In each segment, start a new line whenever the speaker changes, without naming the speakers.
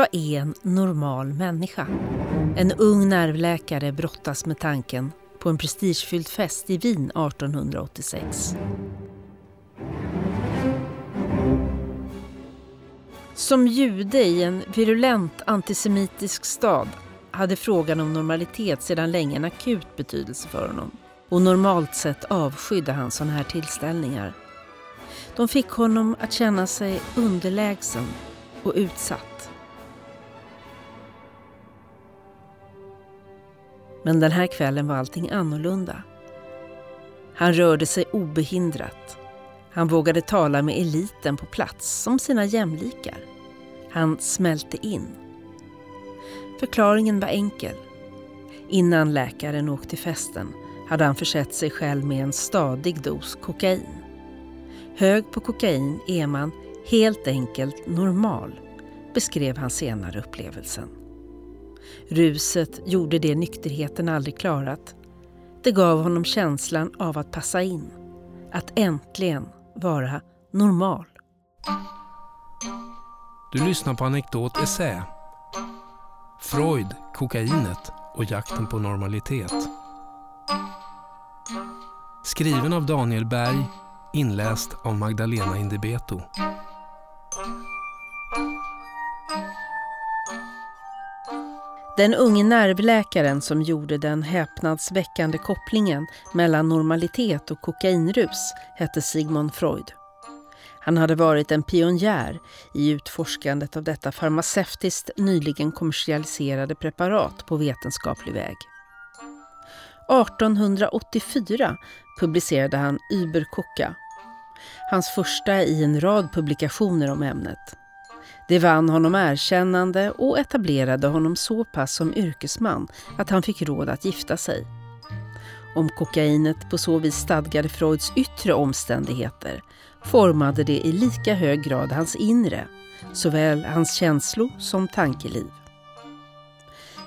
vad är en normal människa? En ung nervläkare brottas med tanken på en prestigefylld fest i Wien 1886. Som jude i en virulent antisemitisk stad hade frågan om normalitet sedan länge en akut betydelse för honom. Och normalt sett avskydde han sådana här tillställningar. De fick honom att känna sig underlägsen och utsatt. Men den här kvällen var allting annorlunda. Han rörde sig obehindrat. Han vågade tala med eliten på plats som sina jämlikar. Han smälte in. Förklaringen var enkel. Innan läkaren åkte till festen hade han försett sig själv med en stadig dos kokain. Hög på kokain är man helt enkelt normal, beskrev han senare upplevelsen. Ruset gjorde det nykterheten aldrig klarat. Det gav honom känslan av att passa in, att äntligen vara normal.
Du lyssnar på Anekdot Essä. Freud, kokainet och jakten på normalitet. Skriven av Daniel Berg, inläst av Magdalena Indebeto.
Den unge nervläkaren som gjorde den häpnadsväckande kopplingen mellan normalitet och kokainrus hette Sigmund Freud. Han hade varit en pionjär i utforskandet av detta farmaceutiskt nyligen kommersialiserade preparat på vetenskaplig väg. 1884 publicerade han Überkoka, hans första i en rad publikationer om ämnet. Det vann honom erkännande och etablerade honom så pass som yrkesman att han fick råd att gifta sig. Om kokainet på så vis stadgade Freuds yttre omständigheter formade det i lika hög grad hans inre, såväl hans känslo som tankeliv.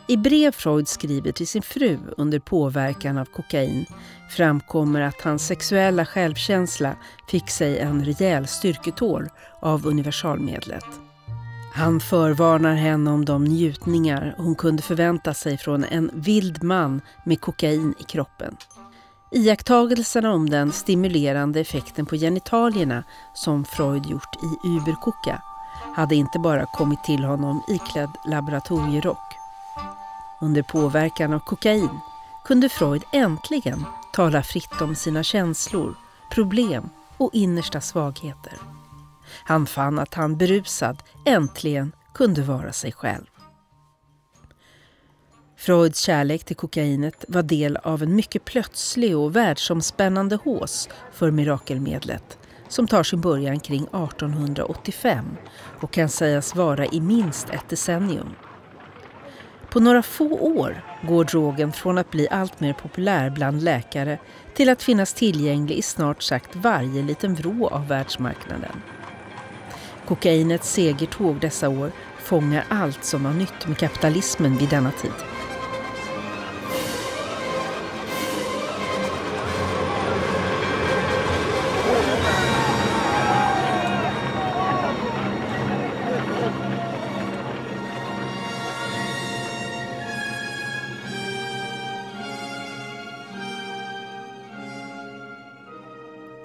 I brev Freud skriver till sin fru under påverkan av kokain framkommer att hans sexuella självkänsla fick sig en rejäl styrketår av universalmedlet. Han förvarnar henne om de njutningar hon kunde förvänta sig från en vild man med kokain i kroppen. Iakttagelserna om den stimulerande effekten på genitalierna som Freud gjort i Überkucka hade inte bara kommit till honom iklädd laboratorierock. Under påverkan av kokain kunde Freud äntligen tala fritt om sina känslor, problem och innersta svagheter. Han fann att han berusad äntligen kunde vara sig själv. Freuds kärlek till kokainet var del av en mycket plötslig och världsomspännande hås för mirakelmedlet som tar sin början kring 1885 och kan sägas vara i minst ett decennium. På några få år går drogen från att bli allt mer populär bland läkare till att finnas tillgänglig i snart sagt varje liten vrå av världsmarknaden. Kokainets segertåg dessa år fångar allt som var nytt med kapitalismen vid denna tid.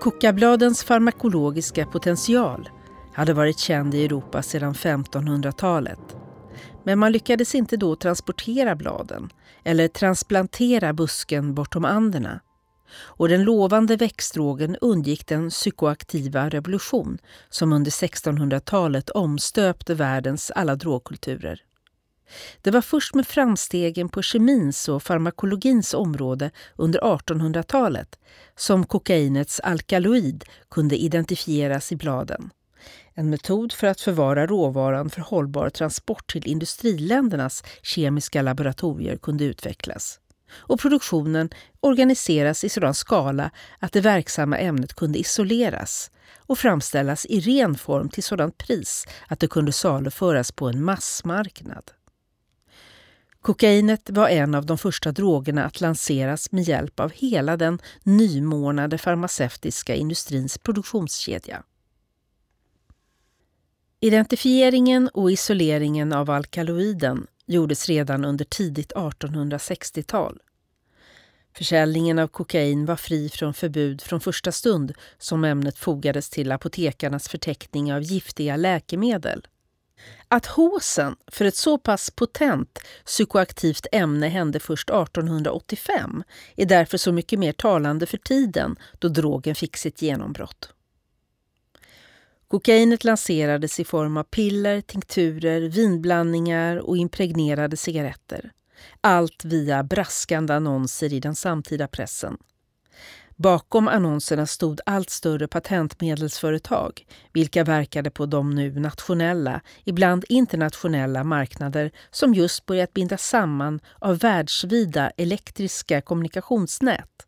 Kokabladens farmakologiska potential hade varit känd i Europa sedan 1500-talet. Men man lyckades inte då transportera bladen eller transplantera busken bortom Anderna. Och den lovande växtdrogen undgick den psykoaktiva revolution som under 1600-talet omstöpte världens alla drogkulturer. Det var först med framstegen på kemins och farmakologins område under 1800-talet som kokainets alkaloid kunde identifieras i bladen. En metod för att förvara råvaran för hållbar transport till industriländernas kemiska laboratorier kunde utvecklas. Och produktionen organiseras i sådan skala att det verksamma ämnet kunde isoleras och framställas i ren form till sådant pris att det kunde saluföras på en massmarknad. Kokainet var en av de första drogerna att lanseras med hjälp av hela den nymornade farmaceutiska industrins produktionskedja. Identifieringen och isoleringen av alkaloiden gjordes redan under tidigt 1860-tal. Försäljningen av kokain var fri från förbud från första stund som ämnet fogades till apotekarnas förteckning av giftiga läkemedel. Att håsen för ett så pass potent psykoaktivt ämne hände först 1885 är därför så mycket mer talande för tiden då drogen fick sitt genombrott. Kokainet lanserades i form av piller, tinkturer, vinblandningar och impregnerade cigaretter. Allt via braskande annonser i den samtida pressen. Bakom annonserna stod allt större patentmedelsföretag vilka verkade på de nu nationella, ibland internationella marknader som just börjat bindas samman av världsvida elektriska kommunikationsnät.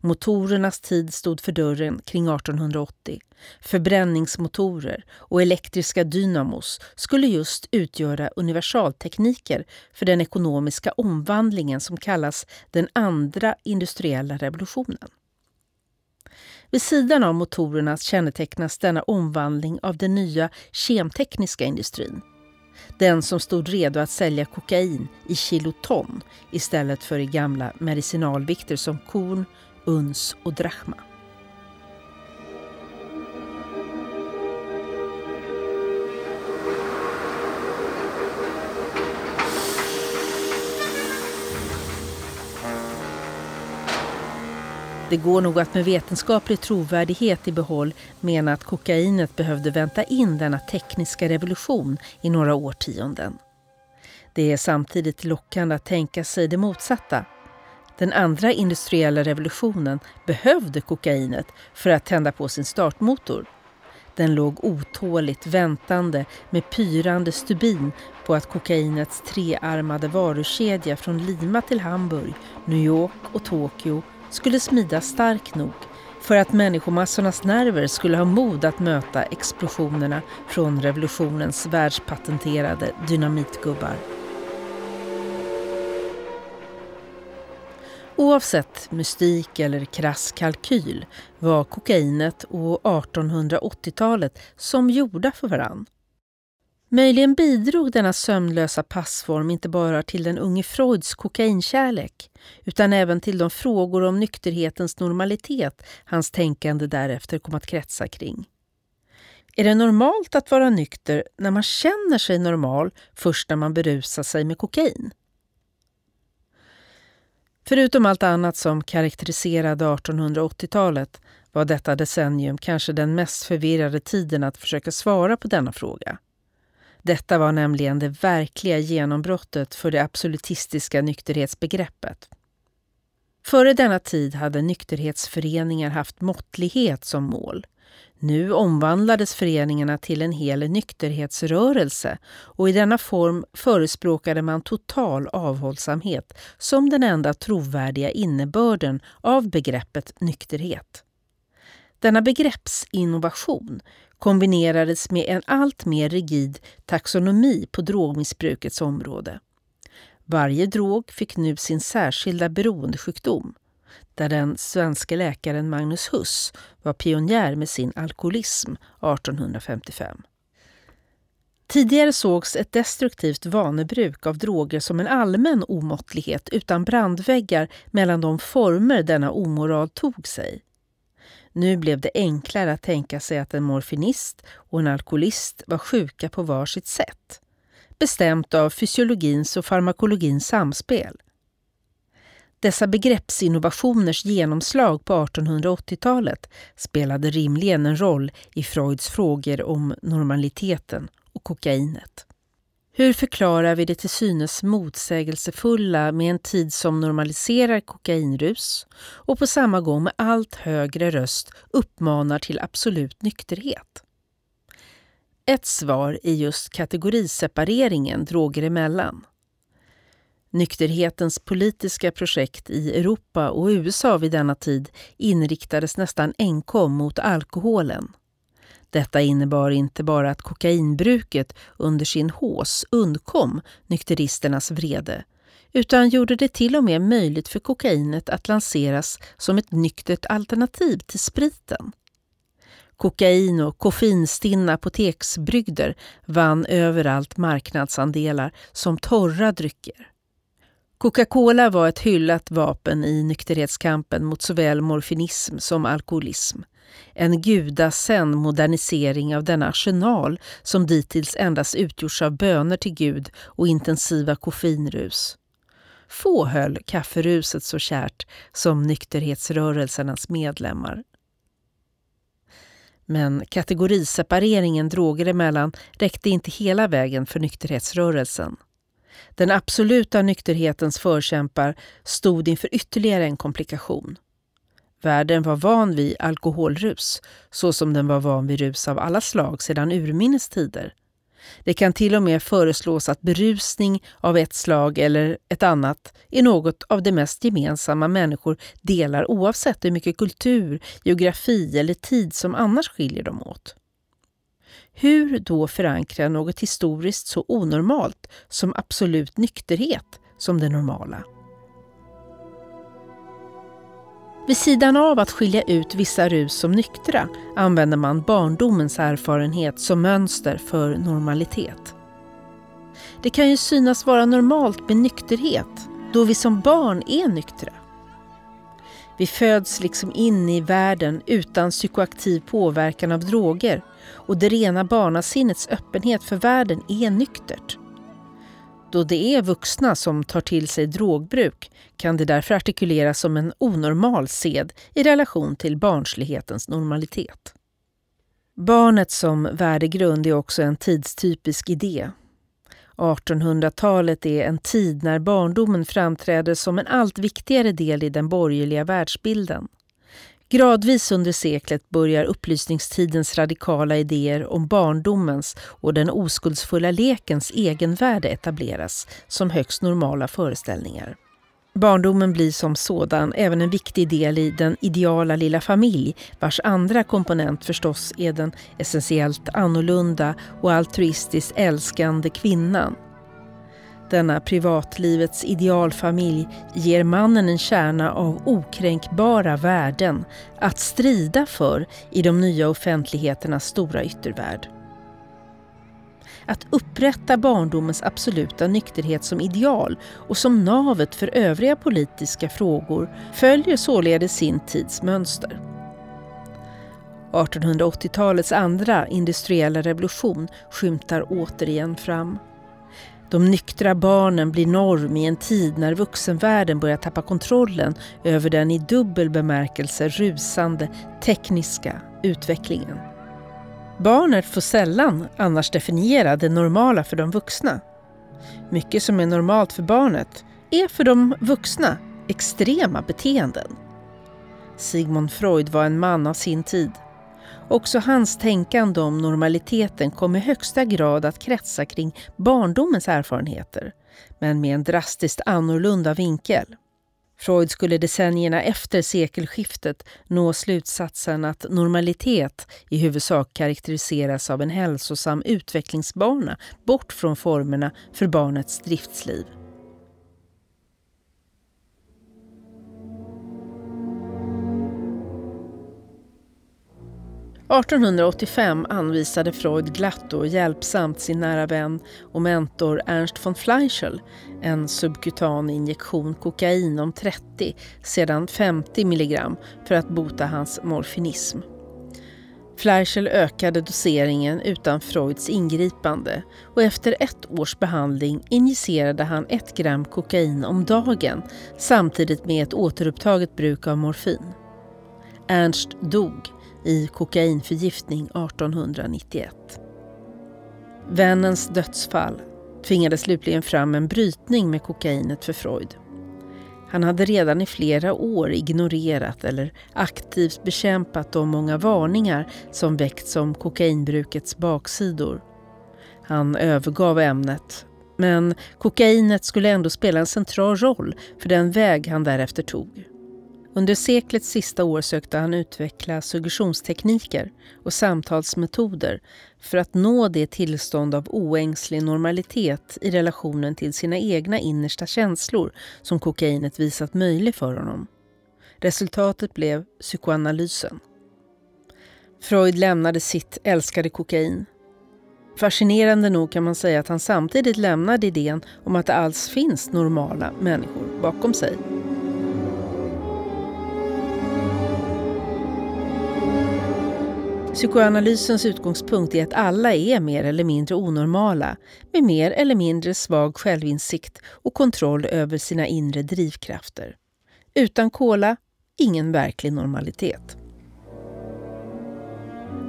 Motorernas tid stod för dörren kring 1880. Förbränningsmotorer och elektriska dynamos skulle just utgöra universaltekniker för den ekonomiska omvandlingen som kallas den andra industriella revolutionen. Vid sidan av motorerna kännetecknas denna omvandling av den nya kemtekniska industrin. Den som stod redo att sälja kokain i kiloton istället för i gamla medicinalvikter som korn, uns och drachma. Det går nog att med vetenskaplig trovärdighet i behåll mena att kokainet behövde vänta in denna tekniska revolution i några årtionden. Det är samtidigt lockande att tänka sig det motsatta den andra industriella revolutionen behövde kokainet för att tända på sin startmotor. Den låg otåligt väntande med pyrande stubin på att kokainets trearmade varukedja från Lima till Hamburg, New York och Tokyo skulle smida stark nog för att människomassornas nerver skulle ha mod att möta explosionerna från revolutionens världspatenterade dynamitgubbar. Oavsett mystik eller krass kalkyl var kokainet och 1880-talet som gjorda för varann. Möjligen bidrog denna sömnlösa passform inte bara till den unge Freuds kokainkärlek utan även till de frågor om nykterhetens normalitet hans tänkande därefter kom att kretsa kring. Är det normalt att vara nykter när man känner sig normal först när man berusar sig med kokain? Förutom allt annat som karaktäriserade 1880-talet var detta decennium kanske den mest förvirrade tiden att försöka svara på denna fråga. Detta var nämligen det verkliga genombrottet för det absolutistiska nykterhetsbegreppet. Före denna tid hade nykterhetsföreningar haft måttlighet som mål. Nu omvandlades föreningarna till en hel nykterhetsrörelse och i denna form förespråkade man total avhållsamhet som den enda trovärdiga innebörden av begreppet nykterhet. Denna begreppsinnovation kombinerades med en allt mer rigid taxonomi på drogmissbrukets område. Varje drog fick nu sin särskilda beroendesjukdom där den svenska läkaren Magnus Huss var pionjär med sin alkoholism 1855. Tidigare sågs ett destruktivt vanebruk av droger som en allmän omåttlighet utan brandväggar mellan de former denna omoral tog sig. Nu blev det enklare att tänka sig att en morfinist och en alkoholist var sjuka på var sitt sätt. Bestämt av fysiologins och farmakologins samspel. Dessa begreppsinnovationers genomslag på 1880-talet spelade rimligen en roll i Freuds frågor om normaliteten och kokainet. Hur förklarar vi det till synes motsägelsefulla med en tid som normaliserar kokainrus och på samma gång med allt högre röst uppmanar till absolut nykterhet? Ett svar är just kategorisepareringen droger emellan. Nykterhetens politiska projekt i Europa och USA vid denna tid inriktades nästan enkom mot alkoholen. Detta innebar inte bara att kokainbruket under sin hås undkom nykteristernas vrede utan gjorde det till och med möjligt för kokainet att lanseras som ett nyktert alternativ till spriten. Kokain och koffeinstinna apoteksbrygder vann överallt marknadsandelar som torra drycker. Coca-Cola var ett hyllat vapen i nykterhetskampen mot såväl morfinism som alkoholism. En gudasänd modernisering av denna arsenal som dittills endast utgjorts av böner till Gud och intensiva koffeinrus. Få höll kafferuset så kärt som nykterhetsrörelsernas medlemmar. Men kategorisepareringen droger emellan räckte inte hela vägen för nykterhetsrörelsen. Den absoluta nykterhetens förkämpar stod inför ytterligare en komplikation. Världen var van vid alkoholrus, så som den var van vid rus av alla slag sedan urminnes tider. Det kan till och med föreslås att berusning av ett slag eller ett annat är något av det mest gemensamma människor delar oavsett hur mycket kultur, geografi eller tid som annars skiljer dem åt. Hur då förankra något historiskt så onormalt som absolut nykterhet som det normala? Vid sidan av att skilja ut vissa rus som nyktra använder man barndomens erfarenhet som mönster för normalitet. Det kan ju synas vara normalt med nykterhet då vi som barn är nyktra. Vi föds liksom in i världen utan psykoaktiv påverkan av droger och det rena barnasinnets öppenhet för världen är nyktert. Då det är vuxna som tar till sig drogbruk kan det därför artikuleras som en onormal sed i relation till barnslighetens normalitet. Barnet som värdegrund är också en tidstypisk idé. 1800-talet är en tid när barndomen framträder som en allt viktigare del i den borgerliga världsbilden. Gradvis under seklet börjar upplysningstidens radikala idéer om barndomens och den oskuldsfulla lekens egenvärde etableras som högst normala föreställningar. Barndomen blir som sådan även en viktig del i den ideala lilla familj vars andra komponent förstås är den essentiellt annorlunda och altruistiskt älskande kvinnan denna privatlivets idealfamilj ger mannen en kärna av okränkbara värden att strida för i de nya offentligheternas stora yttervärld. Att upprätta barndomens absoluta nykterhet som ideal och som navet för övriga politiska frågor följer således sin tids mönster. 1880-talets andra industriella revolution skymtar återigen fram. De nyktra barnen blir norm i en tid när vuxenvärlden börjar tappa kontrollen över den i dubbel bemärkelse rusande tekniska utvecklingen. Barnet får sällan annars definiera det normala för de vuxna. Mycket som är normalt för barnet är för de vuxna extrema beteenden. Sigmund Freud var en man av sin tid. Också hans tänkande om normaliteten kom i högsta grad att kretsa kring barndomens erfarenheter, men med en drastiskt annorlunda vinkel. Freud skulle decennierna efter sekelskiftet nå slutsatsen att normalitet i huvudsak karaktäriseras av en hälsosam utvecklingsbana bort från formerna för barnets driftsliv. 1885 anvisade Freud glatt och hjälpsamt sin nära vän och mentor Ernst von Fleischel en subkutan injektion kokain om 30, sedan 50 milligram för att bota hans morfinism. Fleischel ökade doseringen utan Freuds ingripande och efter ett års behandling injicerade han ett gram kokain om dagen samtidigt med ett återupptaget bruk av morfin. Ernst dog i kokainförgiftning 1891. Vännens dödsfall tvingade slutligen fram en brytning med kokainet för Freud. Han hade redan i flera år ignorerat eller aktivt bekämpat de många varningar som väckts om kokainbrukets baksidor. Han övergav ämnet, men kokainet skulle ändå spela en central roll för den väg han därefter tog. Under seklets sista år sökte han utveckla suggestionstekniker och samtalsmetoder för att nå det tillstånd av oängslig normalitet i relationen till sina egna innersta känslor som kokainet visat möjlig för honom. Resultatet blev psykoanalysen. Freud lämnade sitt älskade kokain. Fascinerande nog kan man säga att han samtidigt lämnade idén om att det alls finns normala människor bakom sig. Psykoanalysens utgångspunkt är att alla är mer eller mindre onormala med mer eller mindre svag självinsikt och kontroll över sina inre drivkrafter. Utan kola, ingen verklig normalitet.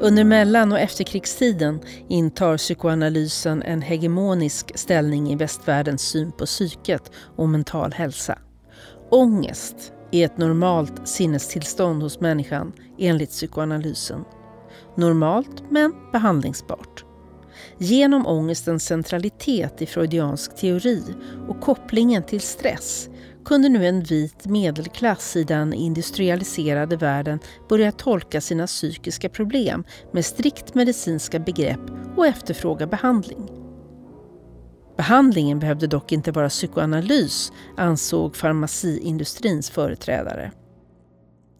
Under mellan och efterkrigstiden intar psykoanalysen en hegemonisk ställning i västvärldens syn på psyket och mental hälsa. Ångest är ett normalt sinnestillstånd hos människan enligt psykoanalysen. Normalt men behandlingsbart. Genom ångestens centralitet i freudiansk teori och kopplingen till stress kunde nu en vit medelklass i den industrialiserade världen börja tolka sina psykiska problem med strikt medicinska begrepp och efterfråga behandling. Behandlingen behövde dock inte vara psykoanalys, ansåg farmaciindustrins företrädare.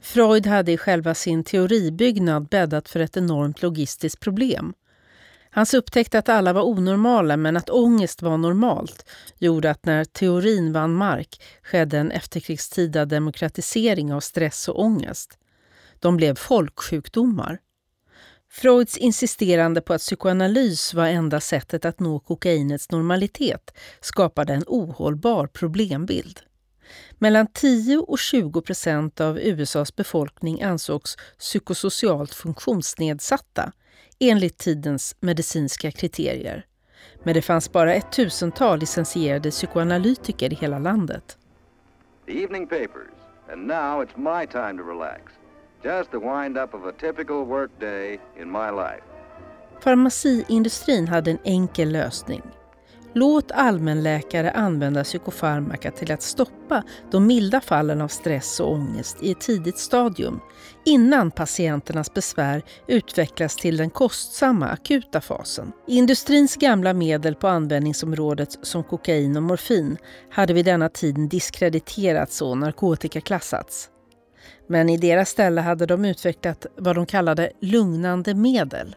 Freud hade i själva sin teoribyggnad bäddat för ett enormt logistiskt problem. Hans upptäckt att alla var onormala men att ångest var normalt gjorde att när teorin vann mark skedde en efterkrigstida demokratisering av stress och ångest. De blev folksjukdomar. Freuds insisterande på att psykoanalys var enda sättet att nå kokainets normalitet skapade en ohållbar problembild. Mellan 10 och 20 procent av USAs befolkning ansågs psykosocialt funktionsnedsatta enligt tidens medicinska kriterier. Men det fanns bara ett tusental licensierade psykoanalytiker i hela landet. The evening papers, and now it's my time to relax. Just the wind up of a typical work day in my life. Farmaciindustrin hade en enkel lösning. Låt allmänläkare använda psykofarmaka till att stoppa de milda fallen av stress och ångest i ett tidigt stadium innan patienternas besvär utvecklas till den kostsamma akuta fasen. Industrins gamla medel på användningsområdet som kokain och morfin hade vid denna tid diskrediterats och narkotikaklassats. Men i deras ställe hade de utvecklat vad de kallade lugnande medel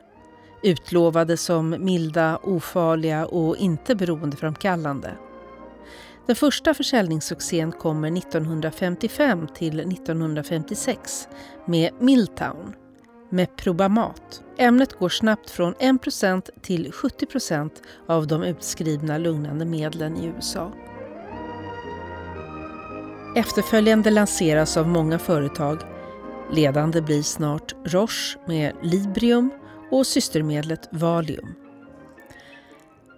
utlovade som milda, ofarliga och inte beroendeframkallande. Den första försäljningssuccén kommer 1955 till 1956 med Milltown med Probamat. Ämnet går snabbt från 1 till 70% av de utskrivna lugnande medlen i USA. Efterföljande lanseras av många företag. Ledande blir snart Roche med Librium och systermedlet Valium.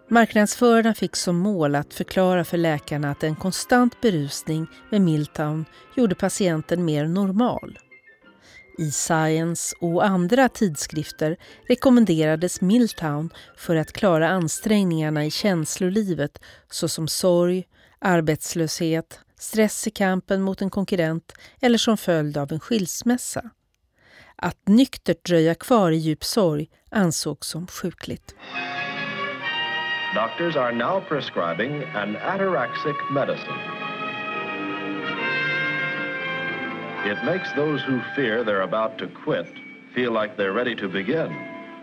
Marknadsförarna fick som mål att förklara för läkarna att en konstant berusning med Miltown gjorde patienten mer normal. I Science och andra tidskrifter rekommenderades Miltown för att klara ansträngningarna i känslolivet såsom sorg, arbetslöshet, stress i kampen mot en konkurrent eller som följd av en skilsmässa. Att nyktert dröja kvar i djup sorg ansågs som sjukligt. Doctors are now prescribing an ataraxic medicine. It makes those who fear they're about to quit feel like they're ready to begin,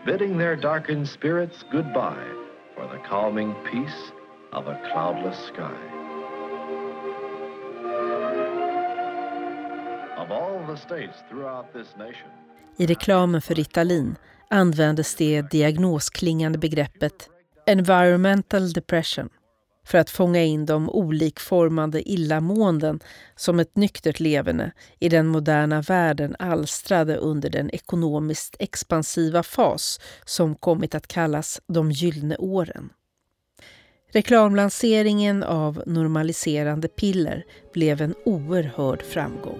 bidding their darkened spirits goodbye for the calming peace of a cloudless sky. I reklamen för Ritalin användes det diagnosklingande begreppet environmental depression för att fånga in de olikformade illamåenden som ett nyktert leverne i den moderna världen alstrade under den ekonomiskt expansiva fas som kommit att kallas de gyllene åren. Reklamlanseringen av normaliserande piller blev en oerhörd framgång.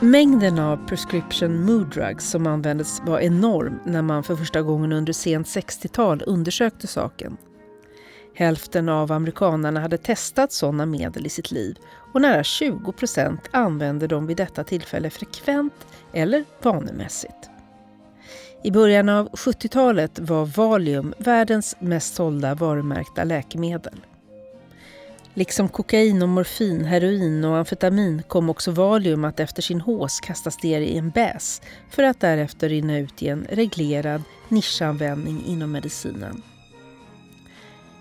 Mängden av prescription mood drugs som användes var enorm när man för första gången under sent 60-tal undersökte saken. Hälften av amerikanerna hade testat sådana medel i sitt liv och nära 20 procent använde dem vid detta tillfälle frekvent eller vanemässigt. I början av 70-talet var Valium världens mest sålda varumärkta läkemedel. Liksom kokain och morfin, heroin och amfetamin kom också valium att efter sin hås kastas ner i en bäs för att därefter rinna ut i en reglerad nischanvändning inom medicinen.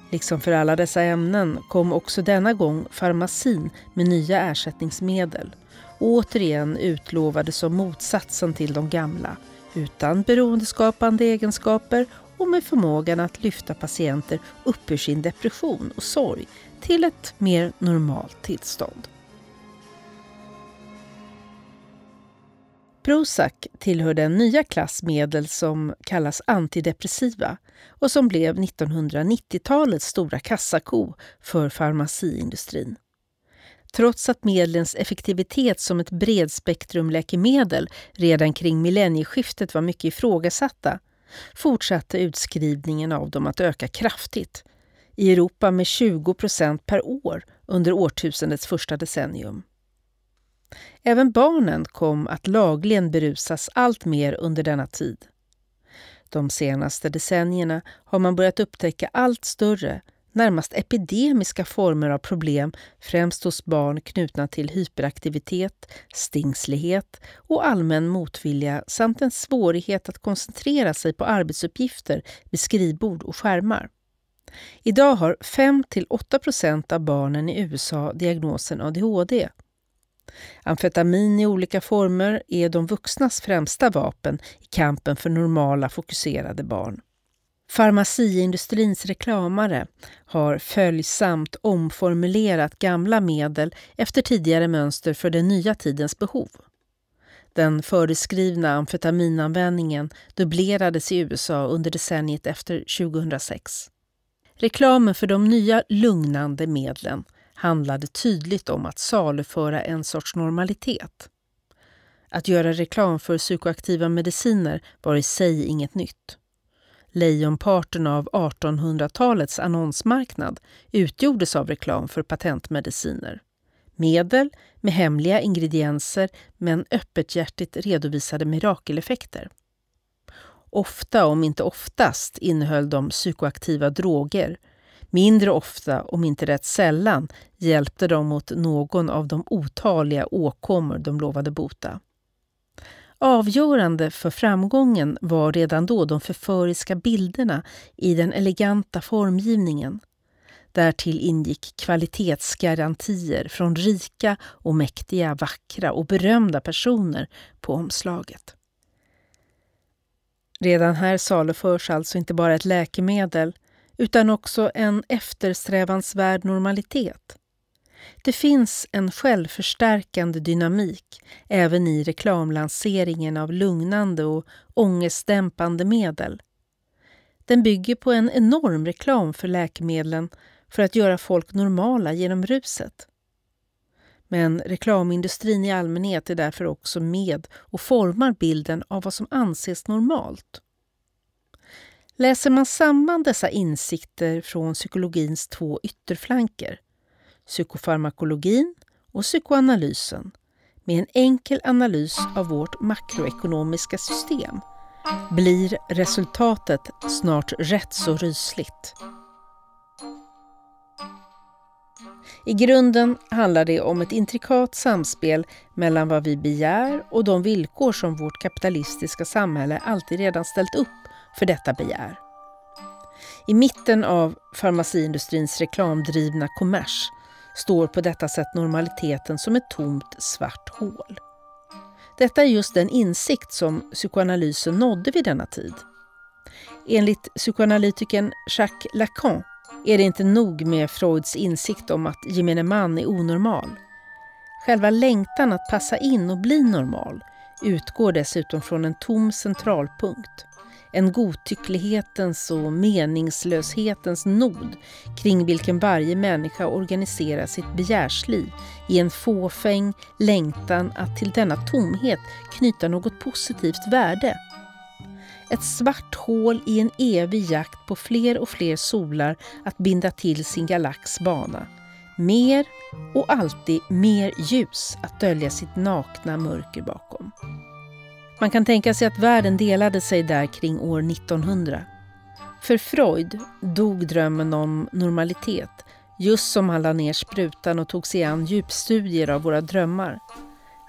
Liksom för alla dessa ämnen kom också denna gång farmacin med nya ersättningsmedel. Återigen utlovade som motsatsen till de gamla, utan beroendeskapande egenskaper och med förmågan att lyfta patienter upp ur sin depression och sorg till ett mer normalt tillstånd. Prozac tillhör den nya klass medel som kallas antidepressiva och som blev 1990-talets stora kassako för farmaciindustrin. Trots att medlens effektivitet som ett bredspektrumläkemedel redan kring millennieskiftet var mycket ifrågasatta fortsatte utskrivningen av dem att öka kraftigt. I Europa med 20 procent per år under årtusendets första decennium. Även barnen kom att lagligen berusas allt mer under denna tid. De senaste decennierna har man börjat upptäcka allt större, närmast epidemiska former av problem främst hos barn knutna till hyperaktivitet, stingslighet och allmän motvilja samt en svårighet att koncentrera sig på arbetsuppgifter vid skrivbord och skärmar. Idag har 5-8% av barnen i USA diagnosen ADHD Amfetamin i olika former är de vuxnas främsta vapen i kampen för normala, fokuserade barn. Farmaciindustrins reklamare har följsamt omformulerat gamla medel efter tidigare mönster för den nya tidens behov. Den föreskrivna amfetaminanvändningen dubblerades i USA under decenniet efter 2006. Reklamen för de nya lugnande medlen handlade tydligt om att saluföra en sorts normalitet. Att göra reklam för psykoaktiva mediciner var i sig inget nytt. Lejonparten av 1800-talets annonsmarknad utgjordes av reklam för patentmediciner. Medel med hemliga ingredienser men öppenhjärtigt redovisade mirakeleffekter. Ofta, om inte oftast, innehöll de psykoaktiva droger Mindre ofta, om inte rätt sällan, hjälpte de mot någon av de otaliga åkommor de lovade bota. Avgörande för framgången var redan då de förföriska bilderna i den eleganta formgivningen. Därtill ingick kvalitetsgarantier från rika och mäktiga, vackra och berömda personer på omslaget. Redan här saluförs alltså inte bara ett läkemedel utan också en eftersträvansvärd normalitet. Det finns en självförstärkande dynamik även i reklamlanseringen av lugnande och ångestdämpande medel. Den bygger på en enorm reklam för läkemedlen för att göra folk normala genom ruset. Men reklamindustrin i allmänhet är därför också med och formar bilden av vad som anses normalt. Läser man samman dessa insikter från psykologins två ytterflanker, psykofarmakologin och psykoanalysen, med en enkel analys av vårt makroekonomiska system, blir resultatet snart rätt så rysligt. I grunden handlar det om ett intrikat samspel mellan vad vi begär och de villkor som vårt kapitalistiska samhälle alltid redan ställt upp för detta begär. I mitten av farmaciindustrins reklamdrivna kommers står på detta sätt normaliteten som ett tomt svart hål. Detta är just den insikt som psykoanalysen nådde vid denna tid. Enligt psykoanalytikern Jacques Lacan är det inte nog med Freuds insikt om att gemene man är onormal. Själva längtan att passa in och bli normal utgår dessutom från en tom centralpunkt en godtycklighetens och meningslöshetens nod kring vilken varje människa organiserar sitt begärsliv i en fåfäng längtan att till denna tomhet knyta något positivt värde. Ett svart hål i en evig jakt på fler och fler solar att binda till sin galax bana. Mer och alltid mer ljus att dölja sitt nakna mörker bakom. Man kan tänka sig att världen delade sig där kring år 1900. För Freud dog drömmen om normalitet Just som han la ner sprutan och tog sig an djupstudier av våra drömmar.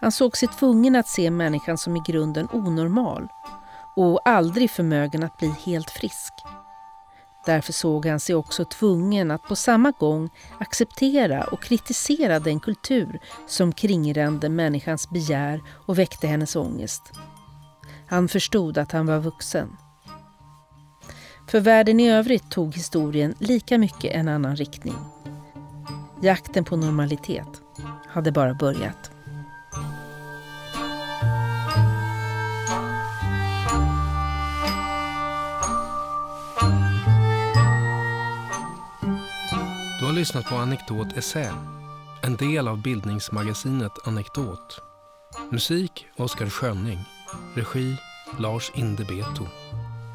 Han såg sig tvungen att se människan som i grunden onormal och aldrig förmögen att bli helt frisk. Därför såg han sig också tvungen att på samma gång acceptera och kritisera den kultur som kringrände människans begär och väckte hennes ångest. Han förstod att han var vuxen. För världen i övrigt tog historien lika mycket en annan riktning. Jakten på normalitet hade bara börjat.
Du har lyssnat på Anekdot Essä, en del av bildningsmagasinet Anekdot. Musik Oskar Schönning. Regi Lars Indebeto.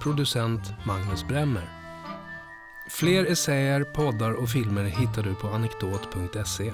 Producent Magnus Bremmer. Fler essäer, poddar och filmer hittar du på anekdot.se.